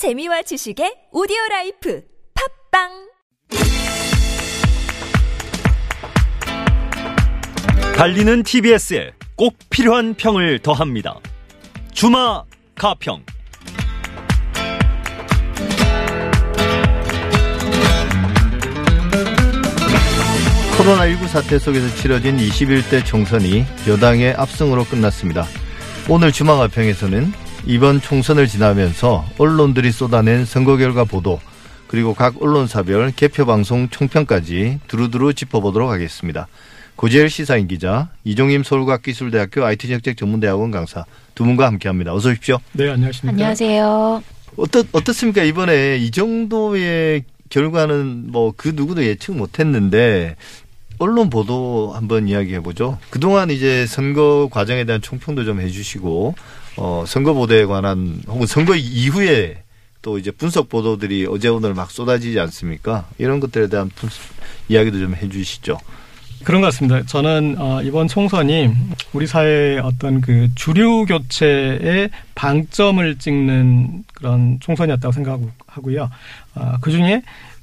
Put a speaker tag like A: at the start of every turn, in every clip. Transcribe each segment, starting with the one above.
A: 재미와 지식의 오디오 life 팟빵
B: 달리는 TBS에 꼭 필요한 평을 더합니다. 주마가평.
C: 코로나19 사태 속에서 치러진 21대 총선이 여당의 압승으로 끝났습니다. 오늘 주마가평에서는 이번 총선을 지나면서 언론들이 쏟아낸 선거 결과 보도 그리고 각 언론사별 개표 방송 총평까지 두루두루 짚어보도록 하겠습니다. 고재열 시사인 기자, 이종임 서울과학기술대학교 IT정책 전문대학원 강사 두 분과 함께합니다. 어서 오십시오.
D: 네, 안녕하십니까.
E: 안녕하세요.
C: 어떻, 어떻습니까? 이번에 이 정도의 결과는 뭐 그 누구도 예측 못했는데 언론 보도 한번 이야기해 보죠. 그동안 이제 선거 과정에 대한 총평도 좀 해주시고 어 선거 보도에 관한 혹은 선거 이후에 또 이제 분석 보도들이 어제 오늘 막 쏟아지지 않습니까? 이런 것들에 대한 분석, 이야기도 좀 해주시죠.
D: 그런 것 같습니다. 저는 어, 이번 총선이 우리 사회의 어떤 그 주류 교체의 방점을 찍는 그런 총선이었다고 생각하고요. 어, 그 중에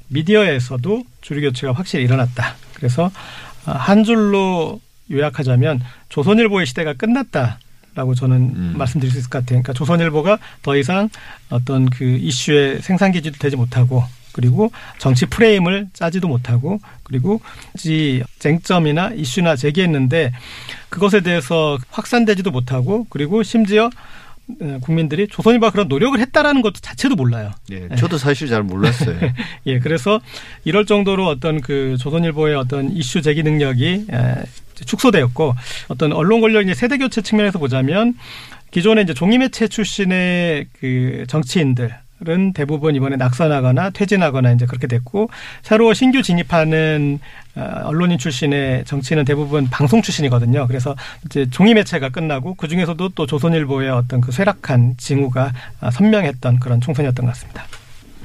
D: 미디어에서도 주류 교체가 확실히 일어났다. 그래서 어, 한 줄로 요약하자면 조선일보의 시대가 끝났다. 라고 저는 음. 말씀드릴 수 있을 것 같아요. 그러니까 조선일보가 더 이상 어떤 그 이슈의 생산 기지도 되지 못하고 그리고 정치 프레임을 짜지도 못하고 그리고 지 쟁점이나 이슈나 제기했는데 그것에 대해서 확산되지도 못하고 그리고 심지어 어, 국민들이 조선일보가 그런 노력을 했다라는 것도 자체도 몰라요.
C: 예, 저도 사실 잘 몰랐어요.
D: 예, 그래서 이럴 정도로 어떤 그 조선일보의 어떤 이슈 제기 능력이 축소되었고 어떤 언론 권력 이제 세대 교체 측면에서 보자면 기존에 이제 종이 매체 출신의 그 정치인들 은 대부분 이번에 낙선하거나 퇴진하거나 이제 그렇게 됐고 새로 신규 진입하는 어, 언론인 출신의 정치인은 대부분 방송 출신이거든요. 그래서 이제 종이 매체가 끝나고 그 중에서도 또 조선일보의 어떤 그 쇠락한 징후가 아, 선명했던 그런 총선이었던 것 같습니다.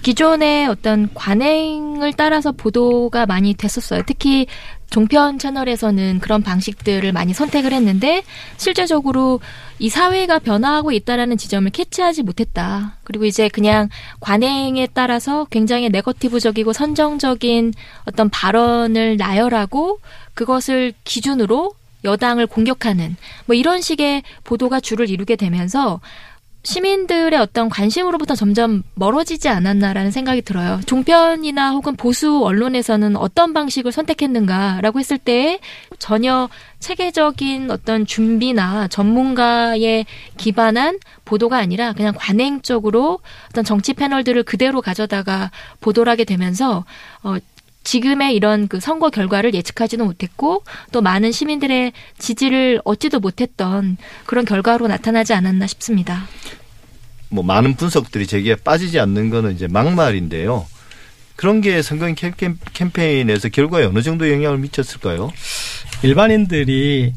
E: 기존의 어떤 관행을 따라서 보도가 많이 됐었어요. 특히 종편 채널에서는 그런 방식들을 많이 선택을 했는데 실제적으로 이 사회가 변화하고 있다라는 지점을 캐치하지 못했다. 그리고 이제 그냥 관행에 따라서 굉장히 네거티브적이고 선정적인 어떤 발언을 나열하고 그것을 기준으로 여당을 공격하는 뭐 이런 식의 보도가 주를 이루게 되면서 시민들의 어떤 관심으로부터 점점 멀어지지 않았나라는 생각이 들어요. 종편이나 혹은 보수 언론에서는 어떤 방식을 선택했는가라고 했을 때 전혀 체계적인 어떤 준비나 전문가에 기반한 보도가 아니라 그냥 관행적으로 어떤 정치 패널들을 그대로 가져다가 보도를 하게 되면서 어 지금의 이런 그 선거 결과를 예측하지도 못했고 또 많은 시민들의 지지를 얻지도 못했던 그런 결과로 나타나지 않았나 싶습니다.
C: 뭐 많은 분석들이 제기에 빠지지 않는 거는 이제 막말인데요. 그런 게 선거 캠페인에서 결과에 어느 정도 영향을 미쳤을까요?
D: 일반인들이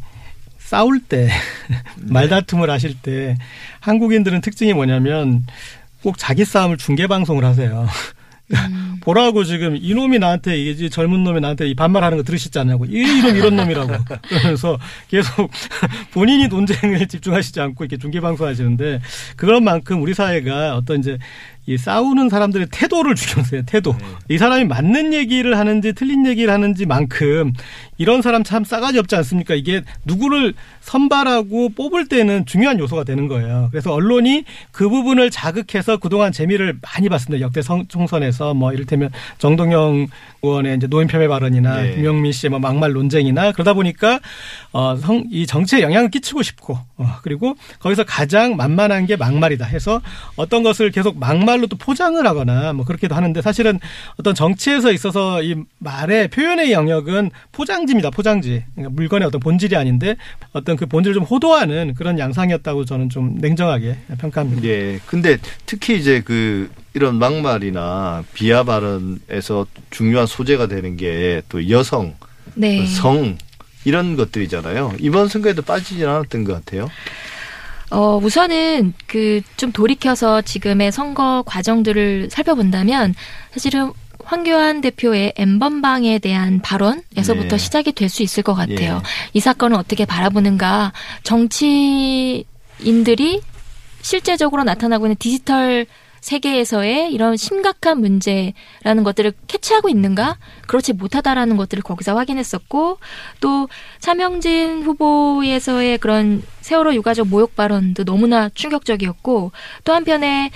D: 싸울 때 네. 말다툼을 하실 때 한국인들은 특징이 뭐냐면 꼭 자기 싸움을 중계 방송을 하세요. 음. 보라고 지금 이놈이 나한테 이게 젊은 놈이 나한테 이 반말하는 거 들으시지 않냐고 이 이런 이런 놈이라고 그러면서 계속 본인이 논쟁에 집중하시지 않고 이렇게 중계 방송하시는데 그런 만큼 우리 사회가 어떤 이제 이 싸우는 사람들의 태도를 중요세요. 태도. 네. 이 사람이 맞는 얘기를 하는지 틀린 얘기를 하는지만큼 이런 사람 참 싸가지 없지 않습니까? 이게 누구를 선발하고 뽑을 때는 중요한 요소가 되는 거예요. 그래서 언론이 그 부분을 자극해서 그동안 재미를 많이 봤습니다. 역대 성, 총선에서 뭐 이를테면 정동영 의원의 이제 노인 폄훼 발언이나 네. 김영민 씨의 뭐 막말 논쟁이나 그러다 보니까 어, 성, 이 정치에 영향을 끼치고 싶고 어, 그리고 거기서 가장 만만한 게 막말이다 해서 어떤 것을 계속 막말 로 또 포장을 하거나 뭐 그렇게도 하는데 사실은 어떤 정치에서 있어서 이 말의 표현의 영역은 포장지입니다. 포장지. 그러니까 물건의 어떤 본질이 아닌데 어떤 그 본질을 좀 호도하는 그런 양상이었다고 저는 좀 냉정하게 평가합니다.
C: 예. 근데 특히 이제 그 이런 막말이나 비하 발언에서 중요한 소재가 되는 게 또 여성, 네. 성 이런 것들이잖아요. 이번 선거에도 빠지진 않았던 것 같아요.
E: 어, 우선은 그 좀 돌이켜서 지금의 선거 과정들을 살펴본다면 사실은 황교안 대표의 엠번방에 대한 발언에서부터 네. 시작이 될 수 있을 것 같아요. 예. 이 사건을 어떻게 바라보는가 정치인들이 실제적으로 나타나고 있는 디지털 세계에서의 이런 심각한 문제라는 것들을 캐치하고 있는가? 그렇지 못하다라는 것들을 거기서 확인했었고 또 차명진 후보에서의 그런 세월호 유가족 모욕 발언도 너무나 충격적이었고 또 한편에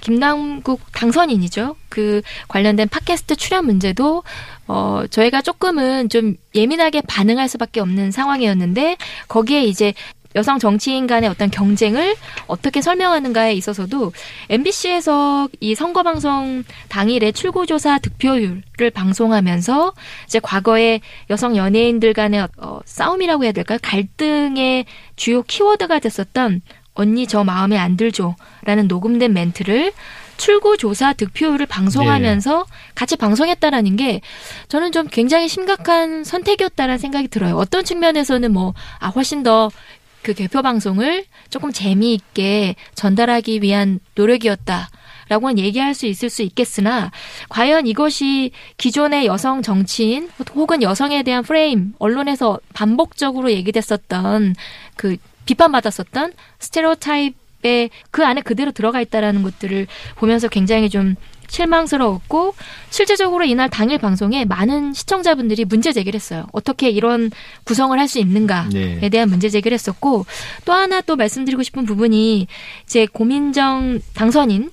E: 김남국 당선인이죠. 그 관련된 팟캐스트 출연 문제도 어 저희가 조금은 좀 예민하게 반응할 수밖에 없는 상황이었는데 거기에 이제 여성 정치인 간의 어떤 경쟁을 어떻게 설명하는가에 있어서도 MBC에서 이 선거 방송 당일에 출구 조사 득표율을 방송하면서 이제 과거에 여성 연예인들 간의 어, 싸움이라고 해야 될까요? 갈등의 주요 키워드가 됐었던 언니 저 마음에 안 들죠라는 녹음된 멘트를 출구 조사 득표율을 방송하면서 같이 방송했다라는 게 저는 좀 굉장히 심각한 선택이었다라는 생각이 들어요. 어떤 측면에서는 뭐, 아, 훨씬 더 그 개표 방송을 조금 재미있게 전달하기 위한 노력이었다. 라고는 얘기할 수 있을 수 있겠으나 과연 이것이 기존의 여성 정치인 혹은 여성에 대한 프레임 언론에서 반복적으로 얘기됐었던 그 비판받았었던 스테레오타입의 그 안에 그대로 들어가 있다라는 것들을 보면서 굉장히 좀 실망스러웠고 실제적으로 이날 당일 방송에 많은 시청자분들이 문제 제기를 했어요. 어떻게 이런 구성을 할 수 있는가에
C: 네.
E: 대한 문제 제기를 했었고 또 하나 또 말씀드리고 싶은 부분이 이제 고민정 당선인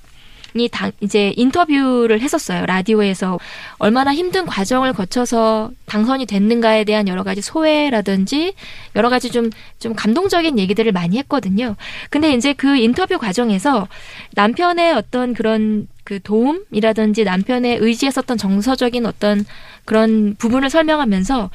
E: 이 당, 이제 인터뷰를 했었어요. 라디오에서 얼마나 힘든 과정을 거쳐서 당선이 됐는가에 대한 여러 가지 소회라든지 여러 가지 좀, 좀 감동적인 얘기들을 많이 했거든요. 근데 이제 그 인터뷰 과정에서 남편의 어떤 그런 그 도움이라든지 남편의 의지했었던 정서적인 어떤 그런 부분을 설명하면서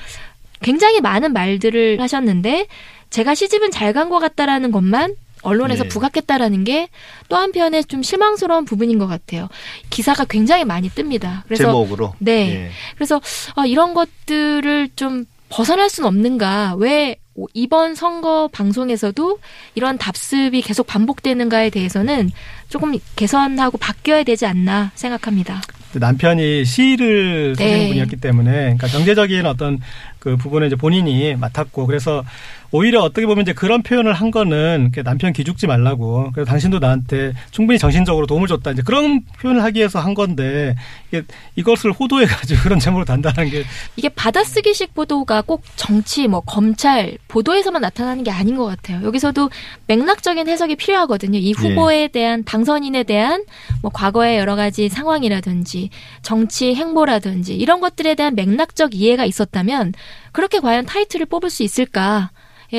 E: 굉장히 많은 말들을 하셨는데 제가 시집은 잘 간 것 같다라는 것만 언론에서
C: 네.
E: 부각했다라는 게 또 한편에 좀 실망스러운 부분인 것 같아요. 기사가 굉장히 많이 뜹니다. 그래서
C: 제목으로.
E: 네.
C: 예.
E: 그래서 아, 이런 것들을 좀 벗어날 수는 없는가? 왜 이번 선거 방송에서도 이런 답습이 계속 반복되는가에 대해서는 조금 개선하고 바뀌어야 되지 않나 생각합니다.
D: 남편이 시를 쓰는
E: 네.
D: 분이었기 때문에 그러니까 경제적인 어떤 그 부분을 이제 본인이 맡았고 그래서 오히려 어떻게 보면 이제 그런 표현을 한 거는 남편 기죽지 말라고. 그래서 당신도 나한테 충분히 정신적으로 도움을 줬다. 이제 그런 표현을 하기 위해서 한 건데 이게 이것을 호도해 가지고 그런 제목으로 단단한 게.
E: 이게 받아쓰기식 보도가 꼭 정치, 뭐 검찰 보도에서만 나타나는 게 아닌 것 같아요. 여기서도 맥락적인 해석이 필요하거든요. 이 후보에 대한 당선인에 대한 뭐 과거의 여러 가지 상황이라든지 정치 행보라든지 이런 것들에 대한 맥락적 이해가 있었다면 그렇게 과연 타이틀을 뽑을 수 있을까에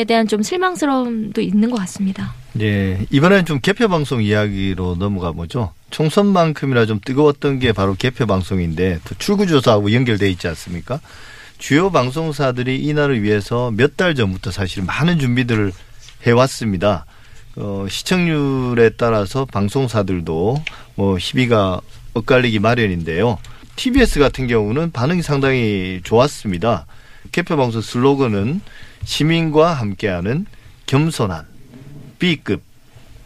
E: 대한 좀 실망스러움도 있는 것 같습니다.
C: 예, 이번엔 좀 개표 방송 이야기로 넘어가 보죠. 총선만큼이나 좀 뜨거웠던 게 바로 개표 방송인데 또 출구조사하고 연결돼 있지 않습니까? 주요 방송사들이 이날을 위해서 몇 달 전부터 사실 많은 준비들을 해왔습니다. 어, 시청률에 따라서 방송사들도 뭐 희비가 엇갈리기 마련인데요. TBS 같은 경우는 반응이 상당히 좋았습니다. 개표 방송 슬로건은 시민과 함께하는 겸손한 B급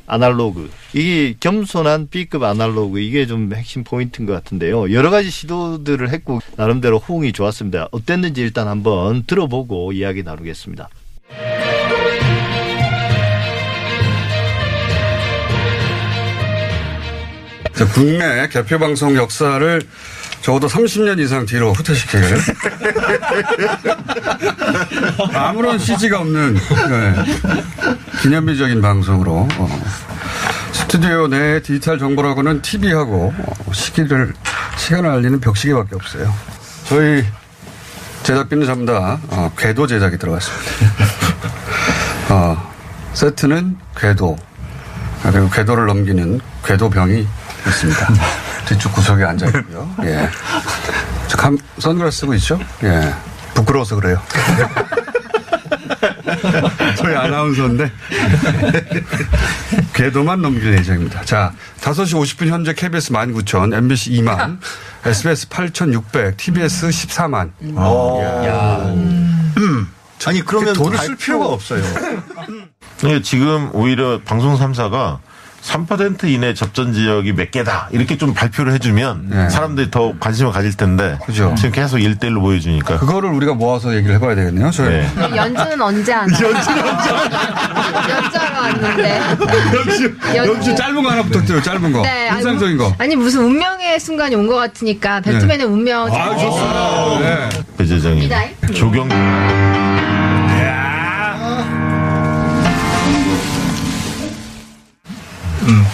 C: 아날로그 이게 겸손한 B급 아날로그 이게 좀 핵심 포인트인 것 같은데요. 여러 가지 시도들을 했고 나름대로 호응이 좋았습니다. 어땠는지 일단 한번 들어보고 이야기 나누겠습니다.
F: 자, 국내 개표 방송 역사를 적어도 30년 이상 뒤로 후퇴시킬 아무런 CG가 없는 네, 기념비적인 방송으로 어, 스튜디오 내 디지털 정보라고는 TV하고 어, 시기를 시간을 알리는 벽시계밖에 없어요. 저희 제작비는 전부 다 어, 궤도 제작이 들어갔습니다. 어, 세트는 궤도 그리고 궤도를 넘기는 궤도병이 있습니다. 뒤쪽 구석에 앉아 있고요. 예. 저 감, 선글라스 쓰고 있죠? 예. 부끄러워서 그래요. 저희 아나운서인데 궤도만 넘길 예정입니다. 자, 5시 50분 현재 KBS 19,000, MBC 2만, SBS 8,600, TBS 14만.
C: 아니 그러면
F: 돈을 쓸 필요가 없어요.
G: 네, 지금 오히려 방송 3사가 3% 이내 접전 지역이 몇 개다 이렇게 좀 발표를 해주면
F: 네.
G: 사람들이 더 관심을 가질 텐데
F: 그죠.
G: 지금 계속 1대1로 보여주니까
F: 그거를 우리가 모아서 얘기를 해봐야 되겠네요. 저희.
G: 네.
H: 연주는 언제 하나? 연주하러 왔는데.
F: 연주,
H: 연주.
F: 연주 짧은 거 하나 부탁드려요. 짧은 거.
H: 네, 아니,
F: 인상적인 거.
H: 아니 무슨 운명의 순간이 온 것 같으니까 배트맨의 운명.
F: 아, 좋습니다. 네.
G: 배재정이? 조경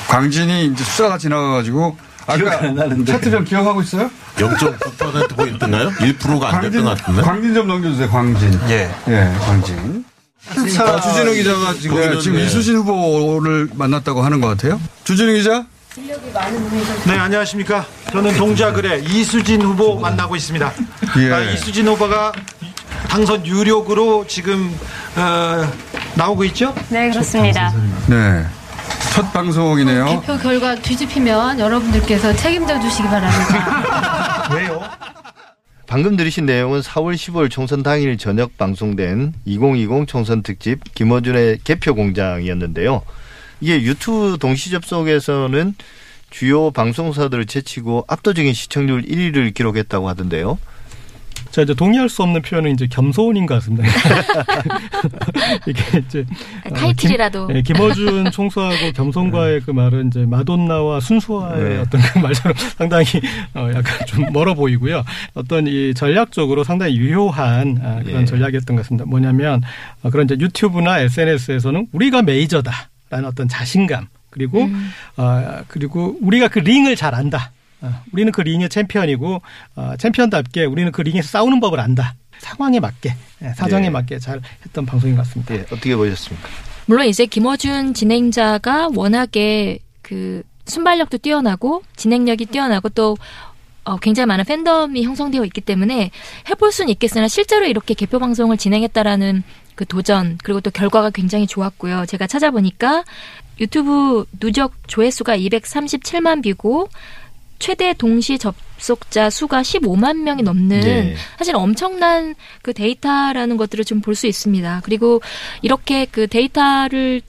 F: 광진이 이제 수사가 지나가가지고 아까 차트별 기억하고 있어요?
G: 0.9% 포인트인가요? 1%가 안 됐던 것 같은데.
F: 광진 좀 넘겨주세요. 광진.
I: 예.
F: 예, 광진. 아, 주진우 기자가 지금, 지금
G: 네.
F: 이수진 후보를 만났다고 하는 것 같아요. 주진우 기자?
I: 네, 안녕하십니까. 저는 동작을의 이수진 후보 만나고 있습니다.
F: 예.
I: 아, 이수진 후보가 당선 유력으로 지금 어, 나오고 있죠?
J: 네, 그렇습니다.
F: 네. 첫 방송이네요.
J: 개표 결과 뒤집히면 여러분들께서 책임져 주시기 바랍니다.
I: 왜요?
C: 방금 들으신 내용은 4월 15일 총선 당일 저녁 방송된 2020 총선 특집 김어준의 개표 공장이었는데요. 이게 유튜브 동시 접속에서는 주요 방송사들을 제치고 압도적인 시청률 1위를 기록했다고 하던데요.
D: 자, 이제 동의할 수 없는 표현은 이제 겸손인 것 같습니다. 이게 이제 어,
E: 타이틀이라도.
D: 김, 예, 김어준 총수하고 겸손과의 그 말은 이제 마돈나와 순수와의
C: 네.
D: 어떤 그 말처럼 상당히 어, 약간 좀 멀어 보이고요. 어떤 이 전략적으로 상당히 유효한 아, 그런
C: 예.
D: 전략이었던 것 같습니다. 뭐냐면 어, 그런 이제 유튜브나 SNS에서는 우리가 메이저다라는 어떤 자신감 그리고 어, 그리고 우리가 그 링을 잘 안다. 어, 우리는 그 링의 챔피언이고 어, 챔피언답게 우리는 그 링에서 싸우는 법을 안다. 상황에 맞게 예, 사정에
C: 예.
D: 맞게 잘 했던 방송인 것 같습니다.
C: 예, 어떻게 보셨습니까?
E: 물론 이제 김어준 진행자가 워낙에 그 순발력도 뛰어나고 진행력이 뛰어나고 또 어, 굉장히 많은 팬덤이 형성되어 있기 때문에 해볼 수는 있겠으나 실제로 이렇게 개표 방송을 진행했다라는 그 도전 그리고 또 결과가 굉장히 좋았고요. 제가 찾아보니까 유튜브 누적 조회수가 237만 view고 최대 동시 접속자 수가 15만 명이 넘는
C: 네.
E: 사실 엄청난 그 데이터라는 것들을 좀 볼 수 있습니다. 그리고 이렇게 그 데이터를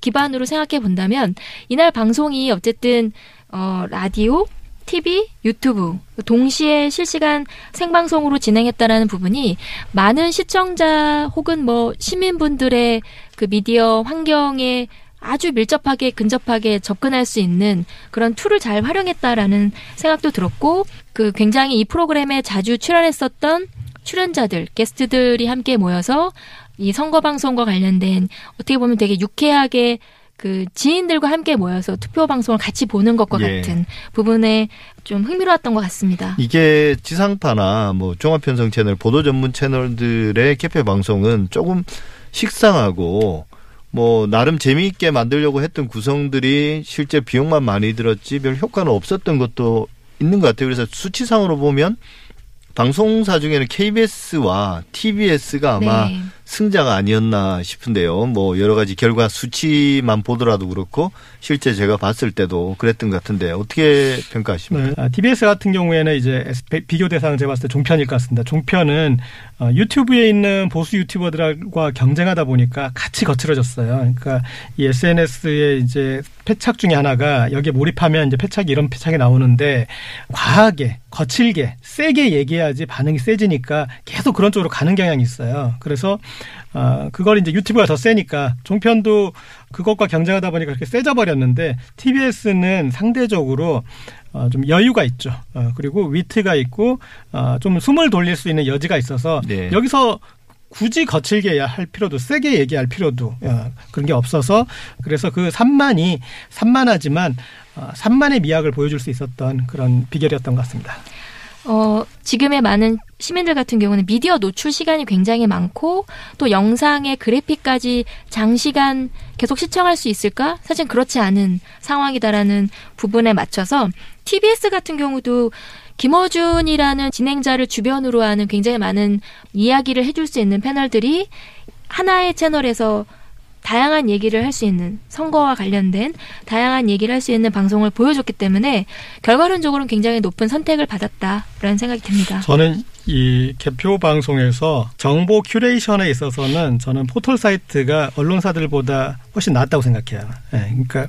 E: 기반으로 생각해 본다면 이날 방송이 어쨌든 어 라디오, TV, 유튜브 동시에 실시간 생방송으로 진행했다라는 부분이 많은 시청자 혹은 뭐 시민분들의 그 미디어 환경에 아주 밀접하게 근접하게 접근할 수 있는 그런 tool을 잘 활용했다라는 생각도 들었고 그 굉장히 이 프로그램에 자주 출연했었던 출연자들, 게스트들이 함께 모여서 이 선거 방송과 관련된 어떻게 보면 되게 유쾌하게 그 지인들과 함께 모여서 투표 방송을 같이 보는 것과
C: 예.
E: 같은 부분에 좀 흥미로웠던 것 같습니다.
C: 이게 지상파나 뭐 종합편성 채널, 보도 전문 채널들의 개표 방송은 조금 식상하고 뭐 나름 재미있게 만들려고 했던 구성들이 실제 비용만 많이 들었지 별 효과는 없었던 것도 있는 것 같아요. 그래서 수치상으로 보면 방송사 중에는 KBS와 TBS가 아마
E: 네.
C: 승자가 아니었나 싶은데요. 뭐 여러 가지 결과 수치만 보더라도 그렇고 실제 제가 봤을 때도 그랬던 것 같은데 어떻게 평가하십니까?
D: 네. 아, TBS 같은 경우에는 이제 비교 대상은 제가 봤을 때 종편일 것 같습니다. 종편은 어, 유튜브에 있는 보수 유튜버들과 경쟁하다 보니까 같이 거칠어졌어요. 그러니까 이 SNS의 이제 패착 중에 하나가 여기에 몰입하면 이제 패착이 이런 패착이 나오는데 과하게 거칠게 세게 얘기해야지 반응이 세지니까 계속 그런 쪽으로 가는 경향이 있어요. 그래서 어, 그걸 이제 유튜브가 더 세니까 종편도 그것과 경쟁하다 보니까 그렇게 세져 버렸는데 TBS는 상대적으로 어, 좀 여유가 있죠. 어, 그리고 위트가 있고 어, 좀 숨을 돌릴 수 있는 여지가 있어서
C: 네.
D: 여기서 굳이 거칠게 할 필요도 세게 얘기할 필요도 어, 그런 게 없어서 그래서 그 산만이 산만하지만 어, 산만의 미학을 보여줄 수 있었던 그런 비결이었던 것 같습니다.
E: 어, 지금의 많은 시민들 같은 경우는 미디어 노출 시간이 굉장히 많고 또 영상의 그래픽까지 장시간 계속 시청할 수 있을까? 사실 그렇지 않은 상황이다라는 부분에 맞춰서 TBS 같은 경우도 김어준이라는 진행자를 주변으로 하는 굉장히 많은 이야기를 해줄 수 있는 패널들이 하나의 채널에서 다양한 얘기를 할 수 있는 선거와 관련된 다양한 얘기를 할 수 있는 방송을 보여줬기 때문에 결과론적으로는 굉장히 높은 선택을 받았다라는 생각이 듭니다.
D: 저는 이 개표 방송에서 정보 curation에 있어서는 저는 포털 사이트가 언론사들보다 훨씬 낫다고 생각해요. 예, 그러니까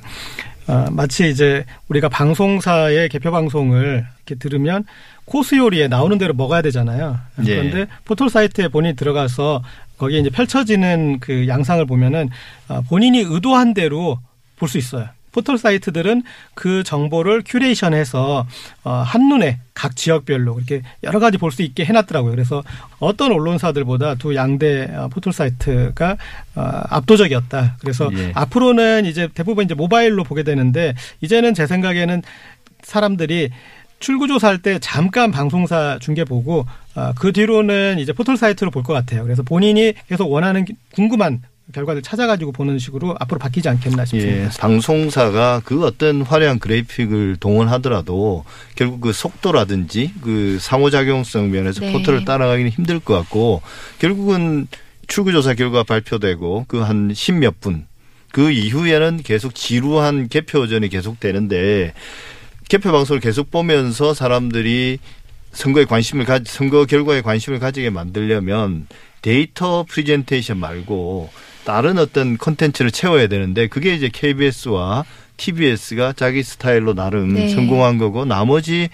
D: 아, 마치 이제 우리가 방송사의 개표 방송을 이렇게 들으면 코스 요리에 나오는 대로 먹어야 되잖아요.
C: 예.
D: 그런데 포털 사이트에 본인이 들어가서 거기에 이제 펼쳐지는 그 양상을 보면은 아, 본인이 의도한 대로 볼 수 있어요. 포털 사이트들은 그 정보를 큐레이션해서 어, 한눈에 각 지역별로 이렇게 여러 가지 볼 수 있게 해놨더라고요. 그래서 어떤 언론사들보다 두 양대 어, 포털 사이트가 어, 압도적이었다. 그래서
C: 예.
D: 앞으로는 이제 대부분 이제 모바일로 보게 되는데 이제는 제 생각에는 사람들이 출구조사할 때 잠깐 방송사 중계 보고 아, 그 뒤로는 이제 포털 사이트로 볼 것 같아요. 그래서 본인이 계속 원하는 궁금한 결과를 찾아가지고 보는 식으로 앞으로 바뀌지 않겠나 싶습니다.
C: 예, 방송사가 그 어떤 화려한 그래픽을 동원하더라도 결국 그 속도라든지 그 상호작용성 면에서
E: 네.
C: 포털을 따라가기는 힘들 것 같고 결국은 출구조사 결과 발표되고 그 한 십몇 분 그 이후에는 계속 지루한 개표전이 계속되는데 개표 방송을 계속 보면서 사람들이 선거에 관심을 가 선거 결과에 관심을 가지게 만들려면 데이터 프리젠테이션 말고 다른 어떤 컨텐츠를 채워야 되는데 그게 이제 KBS와 TBS가 자기 스타일로 나름
E: 네.
C: 성공한 거고 나머지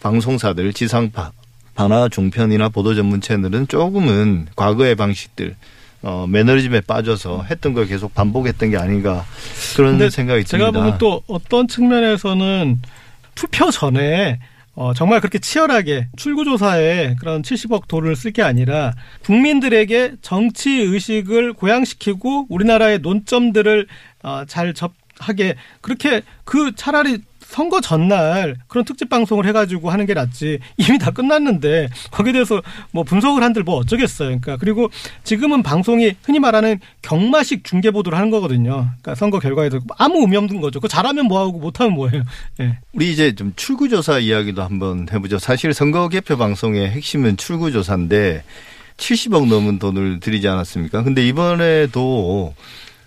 C: 방송사들 지상파 나 종편이나 보도 전문 채널은 조금은 과거의 방식들 어, 매너리즘에 빠져서 했던 걸 계속 반복했던 게 아닌가 그런 생각이
D: 제가
C: 듭니다.
D: 보면 또 어떤 측면에서는 투표 전에 어, 정말 그렇게 치열하게 출구조사에 그런 70억 돈을 쓸 게 아니라 국민들에게 정치 의식을 고양시키고 우리나라의 논점들을 어, 잘 접하게 그렇게 그 차라리 선거 전날 그런 특집 방송을 해가지고 하는 게 낫지 이미 다 끝났는데 거기에 대해서 뭐 분석을 한들 뭐 어쩌겠어요. 그러니까 그리고 지금은 방송이 흔히 말하는 경마식 중계 보도를 하는 거거든요. 그러니까 선거 결과에도 아무 의미 없는 거죠. 그 잘하면 뭐하고 못하면 뭐예요. 예.
C: 우리 이제 좀 출구조사 이야기도 한번 해보죠. 사실 선거 개표 방송의 핵심은 출구조사인데 70억 넘은 돈을 들이지 않았습니까? 근데 이번에도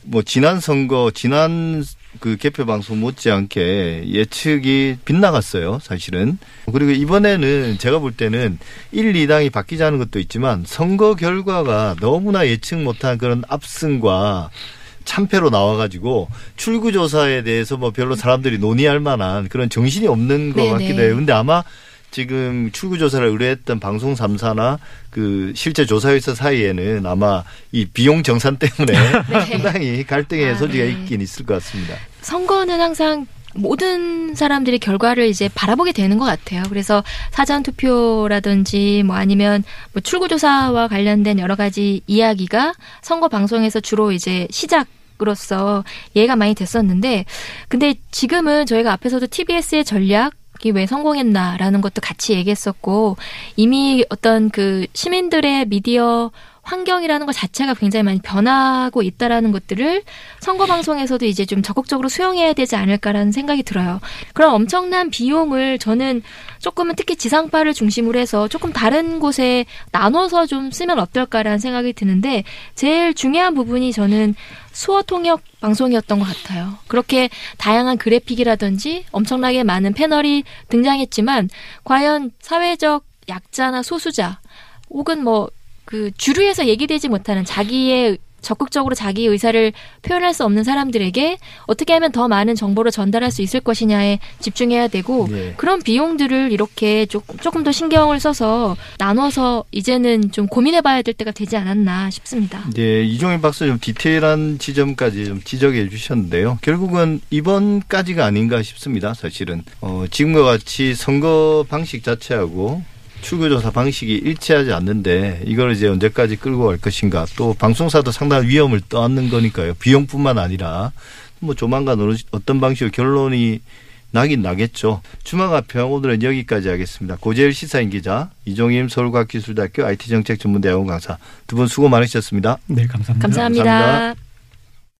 C: 뭐 지난 선거, 지난 그 개표 방송 못지않게 예측이 빗나갔어요, 사실은. 그리고 이번에는 제가 볼 때는 1, 2당이 바뀌자는 것도 있지만 선거 결과가 너무나 예측 못한 그런 압승과 참패로 나와가지고 출구조사에 대해서 뭐 별로 사람들이 논의할 만한 그런 정신이 없는 것
E: 네네.
C: 같기도 해요. 근데 아마 지금 출구조사를 의뢰했던 방송 3사나 그 실제 조사회사 사이에는 아마 이 비용 정산 때문에 상당히 갈등의
E: 아,
C: 소지가
E: 네.
C: 있긴 있을 것 같습니다.
E: 선거는 항상 모든 사람들이 결과를 이제 바라보게 되는 것 같아요. 그래서 사전 투표라든지 뭐 아니면 뭐 출구조사와 관련된 여러 가지 이야기가 선거 방송에서 주로 이제 시작 으로서 이해가 많이 됐었는데 근데 지금은 저희가 앞에서도 TBS의 전략 이 왜 성공했나라는 것도 같이 얘기했었고 이미 어떤 그 시민들의 미디어 환경이라는 것 자체가 굉장히 많이 변하고 있다라는 것들을 선거 방송에서도 이제 좀 적극적으로 수용해야 되지 않을까라는 생각이 들어요. 그런 엄청난 비용을 저는 조금은 특히 지상파를 중심으로 해서 조금 다른 곳에 나눠서 좀 쓰면 어떨까라는 생각이 드는데 제일 중요한 부분이 저는 수어 통역 방송이었던 것 같아요. 그렇게 다양한 그래픽이라든지 엄청나게 많은 패널이 등장했지만 과연 사회적 약자나 소수자 혹은 뭐 그 주류에서 얘기되지 못하는 자기의 적극적으로 자기 의사를 표현할 수 없는 사람들에게 어떻게 하면 더 많은 정보를 전달할 수 있을 것이냐에 집중해야 되고
C: 네.
E: 그런 비용들을 이렇게 조금 조금 더 신경을 써서 나눠서 이제는 좀 고민해봐야 될 때가 되지 않았나 싶습니다.
C: 네, 이종일 박사 좀 디테일한 지점까지 좀 지적해 주셨는데요. 결국은 이번까지가 아닌가 싶습니다. 사실은 어, 지금과 같이 선거 방식 자체하고 출구조사 방식이 일치하지 않는데 이걸 이제 언제까지 끌고 갈 것인가 또 방송사도 상당한 위험을 떠안는 거니까요. 비용뿐만 아니라 뭐 조만간 어느- 어떤 방식으로 결론이 나긴 나겠죠. 주말가평 오늘은 여기까지 하겠습니다. 고재일 시사인 기자, 이종임 서울과학기술대학교 IT정책전문대학원 강사 두 분 수고 많으셨습니다.
D: 네, 감사합니다.
E: 감사합니다.
C: 감사합니다.